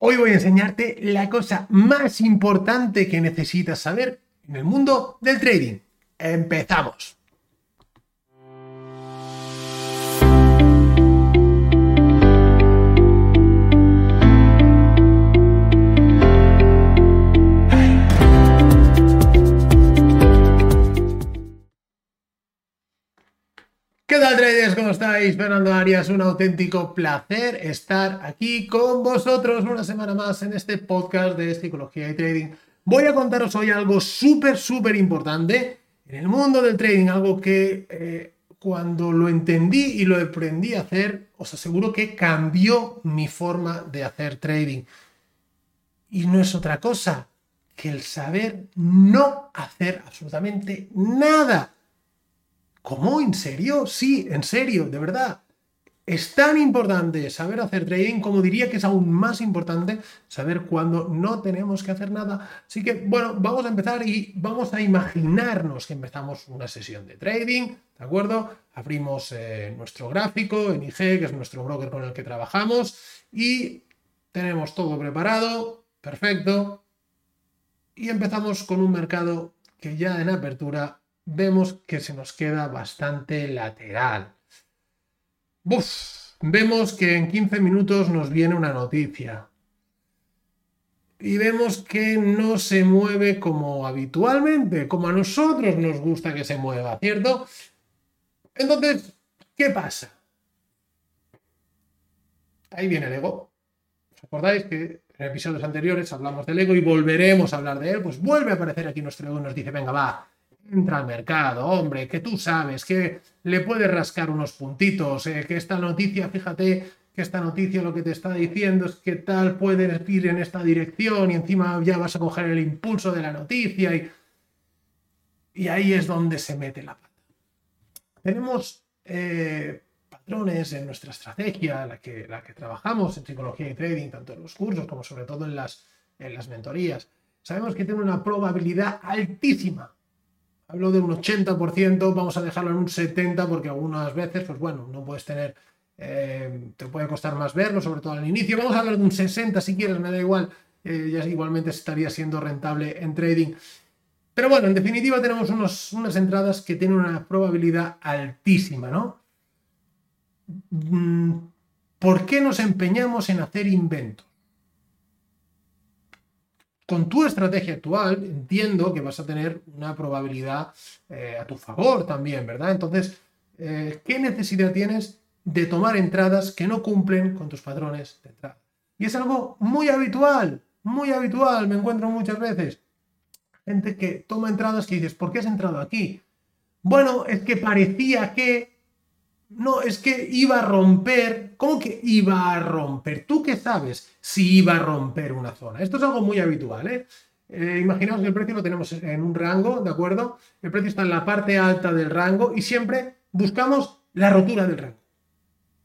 Hoy voy a enseñarte la cosa más importante que necesitas saber en el mundo del trading. Empezamos. ¿Qué tal traders? ¿Cómo estáis? Fernando Arias, un auténtico placer estar aquí con vosotros una semana más en este podcast de psicología y trading. Voy a contaros hoy algo súper, súper importante en el mundo del trading, algo que eh, cuando lo entendí y lo aprendí a hacer, os aseguro que cambió mi forma de hacer trading. Y no es otra cosa que el saber no hacer absolutamente nada ¿Cómo? ¿En serio? Sí, en serio, de verdad. Es tan importante saber hacer trading como diría que es aún más importante saber cuándo no tenemos que hacer nada. Así que, bueno, vamos a empezar y vamos a imaginarnos que empezamos una sesión de trading, ¿de acuerdo? Abrimos eh, nuestro gráfico en IG, que es nuestro broker con el que trabajamos, y tenemos todo preparado, perfecto. Y empezamos con un mercado que ya en apertura vemos que se nos queda bastante lateral. vemos que en 15 minutos nos viene una noticia. Y vemos que no se mueve como habitualmente, como a nosotros nos gusta que se mueva, ¿cierto? Entonces, ¿qué pasa? Ahí viene el ego. ¿Os acordáis que en episodios anteriores hablamos del ego y volveremos a hablar de él? Pues vuelve a aparecer aquí nuestro ego y nos dice, venga, va, entra al mercado, hombre, que tú sabes que le puedes rascar unos puntitos, eh, que esta noticia, fíjate que esta noticia lo que te está diciendo es que tal puedes ir en esta dirección y encima ya vas a coger el impulso de la noticia y, y ahí es donde se mete la pata. Tenemos eh, patrones en nuestra estrategia, la que, la que trabajamos en psicología y trading, tanto en los cursos como sobre todo en las, en las mentorías. Sabemos que tiene una probabilidad altísima hablo de un 80%, vamos a dejarlo en un 70% porque algunas veces, pues bueno, no puedes tener, eh, te puede costar más verlo, sobre todo al inicio. Vamos a hablar de un 60% si quieres, me da igual, eh, ya igualmente estaría siendo rentable en trading. Pero bueno, en definitiva tenemos unas entradas que tienen una probabilidad altísima, ¿no? Mm, ¿Por qué nos empeñamos en hacer inventos? Con tu estrategia actual entiendo que vas a tener una probabilidad eh, a tu favor también, ¿verdad? Entonces, eh, ¿qué necesidad tienes de tomar entradas que no cumplen con tus patrones de entrada? Y es algo muy habitual, muy habitual, me encuentro muchas veces. Gente que toma entradas que dices, ¿por qué has entrado aquí? Bueno, es que parecía que no, es que iba a romper. ¿Cómo que iba a romper? ¿Tú qué sabes si iba a romper una zona? Esto es algo muy habitual, ¿eh? eh imaginaos que el precio lo tenemos en un rango, ¿de acuerdo? El precio está en la parte alta del rango y siempre buscamos la rotura del rango.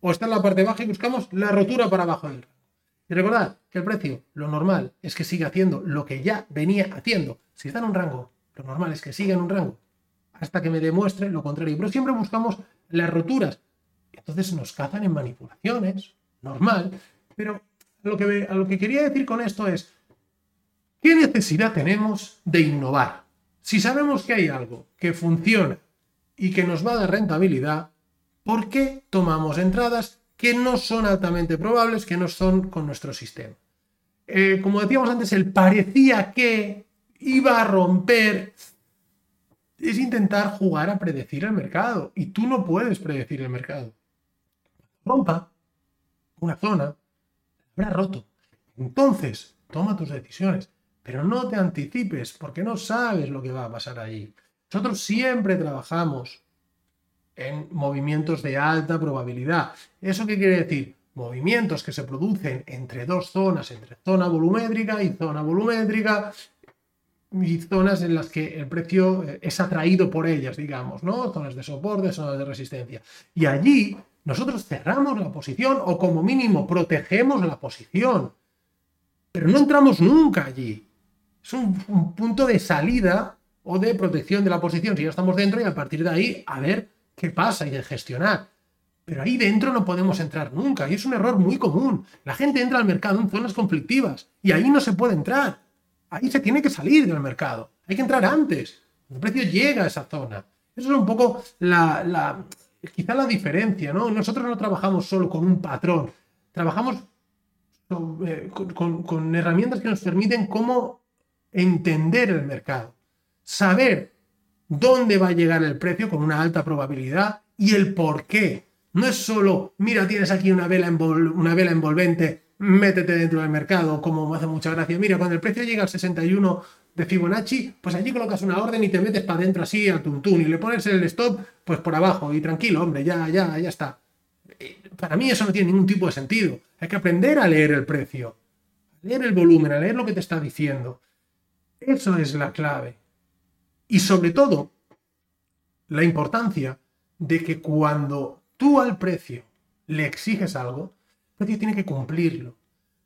O está en la parte baja y buscamos la rotura para abajo del rango. Y recordad que el precio, lo normal es que siga haciendo lo que ya venía haciendo. Si está en un rango, lo normal es que siga en un rango hasta que me demuestre lo contrario. Pero siempre buscamos las roturas. Entonces nos cazan en manipulaciones, normal. Pero lo que, a lo que quería decir con esto es, ¿qué necesidad tenemos de innovar? Si sabemos que hay algo que funciona y que nos va a dar rentabilidad, ¿por qué tomamos entradas que no son altamente probables, que no son con nuestro sistema? Eh, como decíamos antes, el parecía que iba a romper es intentar jugar a predecir el mercado. Y tú no puedes predecir el mercado. Rompa una zona, habrá roto. Entonces, toma tus decisiones, pero no te anticipes porque no sabes lo que va a pasar allí. Nosotros siempre trabajamos en movimientos de alta probabilidad. ¿Eso qué quiere decir? Movimientos que se producen entre dos zonas, entre zona volumétrica y zona volumétrica, y zonas en las que el precio eh, es atraído por ellas, digamos, ¿no? Zonas de soporte, zonas de resistencia. Y allí nosotros cerramos la posición o como mínimo protegemos la posición. Pero no entramos nunca allí. Es un, punto de salida o de protección de la posición si ya estamos dentro y a partir de ahí a ver qué pasa y de gestionar. Pero ahí dentro no podemos entrar nunca y es un error muy común. La gente entra al mercado en zonas conflictivas y ahí no se puede entrar. Ahí se tiene que salir del mercado. Hay que entrar antes. El precio llega a esa zona. Eso es un poco la, quizá la diferencia, ¿no? Nosotros no trabajamos solo con un patrón, trabajamos eh, con, herramientas que nos permiten cómo entender el mercado, saber dónde va a llegar el precio con una alta probabilidad y el por qué. No es solo, mira, tienes aquí una vela, una vela envolvente, métete dentro del mercado, como me hace mucha gracia. Mira, cuando el precio llega al 61 de Fibonacci, pues allí colocas una orden y te metes para adentro así al tuntún y le pones el stop pues por abajo y tranquilo, hombre, ya, ya, ya está. Eh, para mí eso no tiene ningún tipo de sentido. Hay que aprender a leer el precio, a leer el volumen, a leer lo que te está diciendo. Eso es la clave. Y sobre todo, la importancia de que cuando tú al precio le exiges algo, precio tiene que cumplirlo.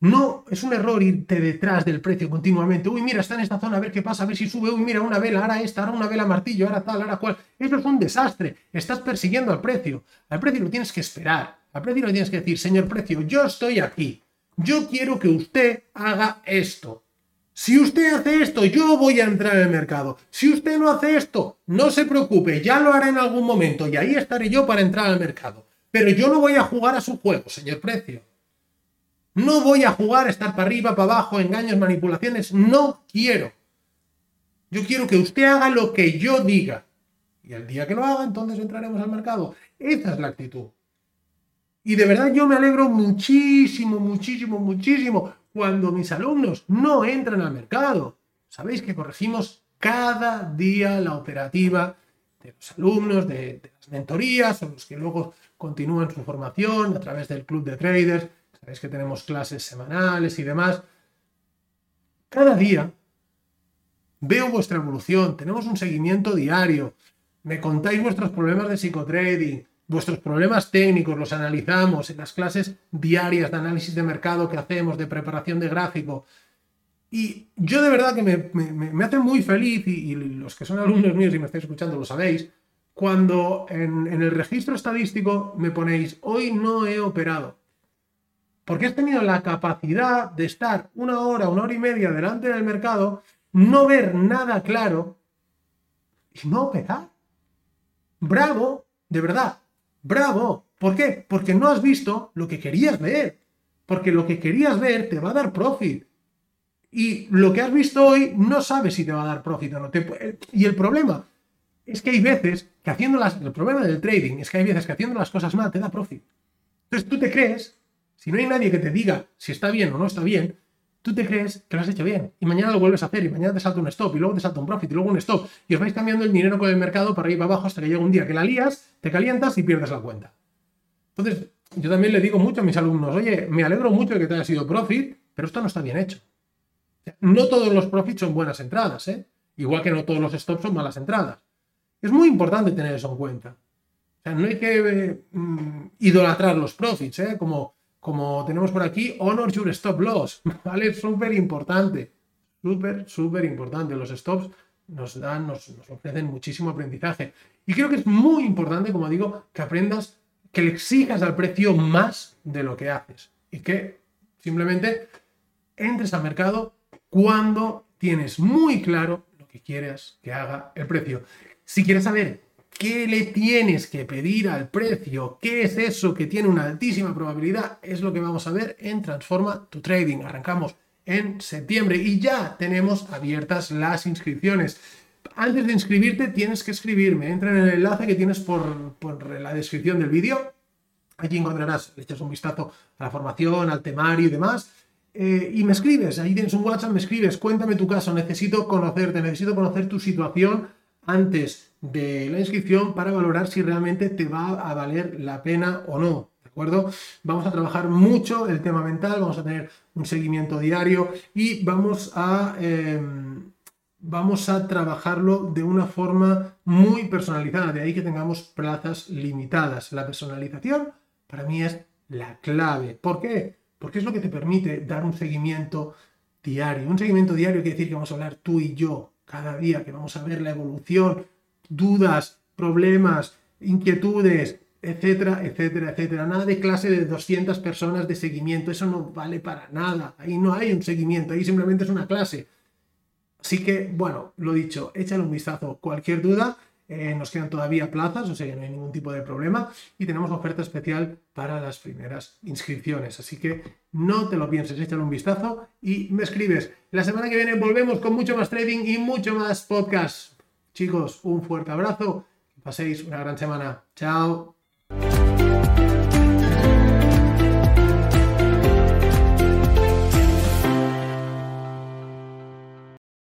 No, es un error irte detrás del precio continuamente. Uy, mira, está en esta zona, a ver qué pasa, a ver si sube. Uy, mira, una vela, ahora esta, ahora una vela martillo, ahora tal, ahora cual. Eso es un desastre. Estás persiguiendo al precio. Al precio lo tienes que esperar. Al precio lo tienes que decir, señor precio, yo estoy aquí. Yo quiero que usted haga esto. Si usted hace esto, yo voy a entrar en el mercado. Si usted no hace esto, no se preocupe, ya lo haré en algún momento y ahí estaré yo para entrar al mercado. Pero yo no voy a jugar a su juego, señor precio. No voy a jugar a estar para arriba, para abajo, engaños, manipulaciones. No quiero. Yo quiero que usted haga lo que yo diga. Y el día que lo haga, entonces entraremos al mercado. Esa es la actitud. Y de verdad yo me alegro muchísimo, muchísimo, muchísimo cuando mis alumnos no entran al mercado. Sabéis que corregimos cada día la operativa de los alumnos, de, las mentorías, o los que luego continúan su formación a través del club de traders Sabéis que tenemos clases semanales y demás. Cada día veo vuestra evolución, tenemos un seguimiento diario, me contáis vuestros problemas de psicotrading, vuestros problemas técnicos, los analizamos en las clases diarias de análisis de mercado que hacemos, de preparación de gráfico. Y yo de verdad que me, hace muy feliz, y, los que son alumnos míos y me estáis escuchando lo sabéis, cuando en el registro estadístico me ponéis, hoy no he operado. Porque has tenido la capacidad de estar una hora, una hora y media delante del mercado, no ver nada claro y no operar. Bravo, de verdad, bravo. ¿Por qué? Porque no has visto lo que querías ver. Porque lo que querías ver te va a dar profit. Y lo que has visto hoy no sabes si te va a dar profit o no. Y el problema es que hay veces que haciendo las... El problema del trading es que hay veces que haciendo las cosas mal te da profit. Entonces tú te crees si no hay nadie que te diga si está bien o no está bien, tú te crees que lo has hecho bien y mañana lo vuelves a hacer y mañana te salta un stop y luego te salta un profit y luego un stop y os vais cambiando el dinero con el mercado para arriba abajo hasta que llega un día que la lías, te calientas y pierdes la cuenta. Entonces, yo también le digo mucho a mis alumnos, oye, me alegro mucho de que te haya sido profit, pero esto no está bien hecho. No todos los profits son buenas entradas, ¿eh? igual que no todos los stops son malas entradas. Es muy importante tener eso en cuenta. O sea, no hay que mm, idolatrar los profits, ¿eh? como como tenemos por aquí, honor your stop loss, ¿vale? Súper importante, súper, súper importante. Los stops nos dan, nos, ofrecen muchísimo aprendizaje. Y creo que es muy importante, como digo, que aprendas, que le exijas al precio más de lo que haces. Y que simplemente entres al mercado cuando tienes muy claro lo que quieres que haga el precio. Si quieres saber ¿Qué le tienes que pedir al precio? ¿Qué es eso que tiene una altísima probabilidad? Es lo que vamos a ver en Transforma tu Trading. Arrancamos en septiembre y ya tenemos abiertas las inscripciones. Antes de inscribirte tienes que escribirme. Entra en el enlace que tienes por, la descripción del vídeo. Allí encontrarás, le echas un vistazo a la formación, al temario y demás. Eh, y me escribes, ahí tienes un WhatsApp, me escribes, cuéntame tu caso, necesito conocerte, necesito conocer tu situación antes de la inscripción para valorar si realmente te va a valer la pena o no. ¿De acuerdo? Vamos a trabajar mucho el tema mental, vamos a tener un seguimiento diario y vamos a, em, vamos a trabajarlo de una forma muy personalizada, de ahí que tengamos plazas limitadas. La personalización para mí es la clave. ¿Por qué? Porque es lo que te permite dar un seguimiento diario. Un seguimiento diario quiere decir que vamos a hablar tú y yo cada día, que vamos a ver la evolución, dudas, problemas, inquietudes, etcétera, etcétera, etcétera. Nada de clase de 200 personas de seguimiento, eso no vale para nada. Ahí no hay un seguimiento, ahí simplemente es una clase. Así que, bueno, lo dicho, échale un vistazo. Cualquier duda, eh, nos quedan todavía plazas, o sea que no hay ningún tipo de problema. Y tenemos oferta especial para las primeras inscripciones. Así que no te lo pienses, échale un vistazo y me escribes. La semana que viene volvemos con mucho más trading y mucho más podcast. Chicos, un fuerte abrazo. Paséis una gran semana. Chao.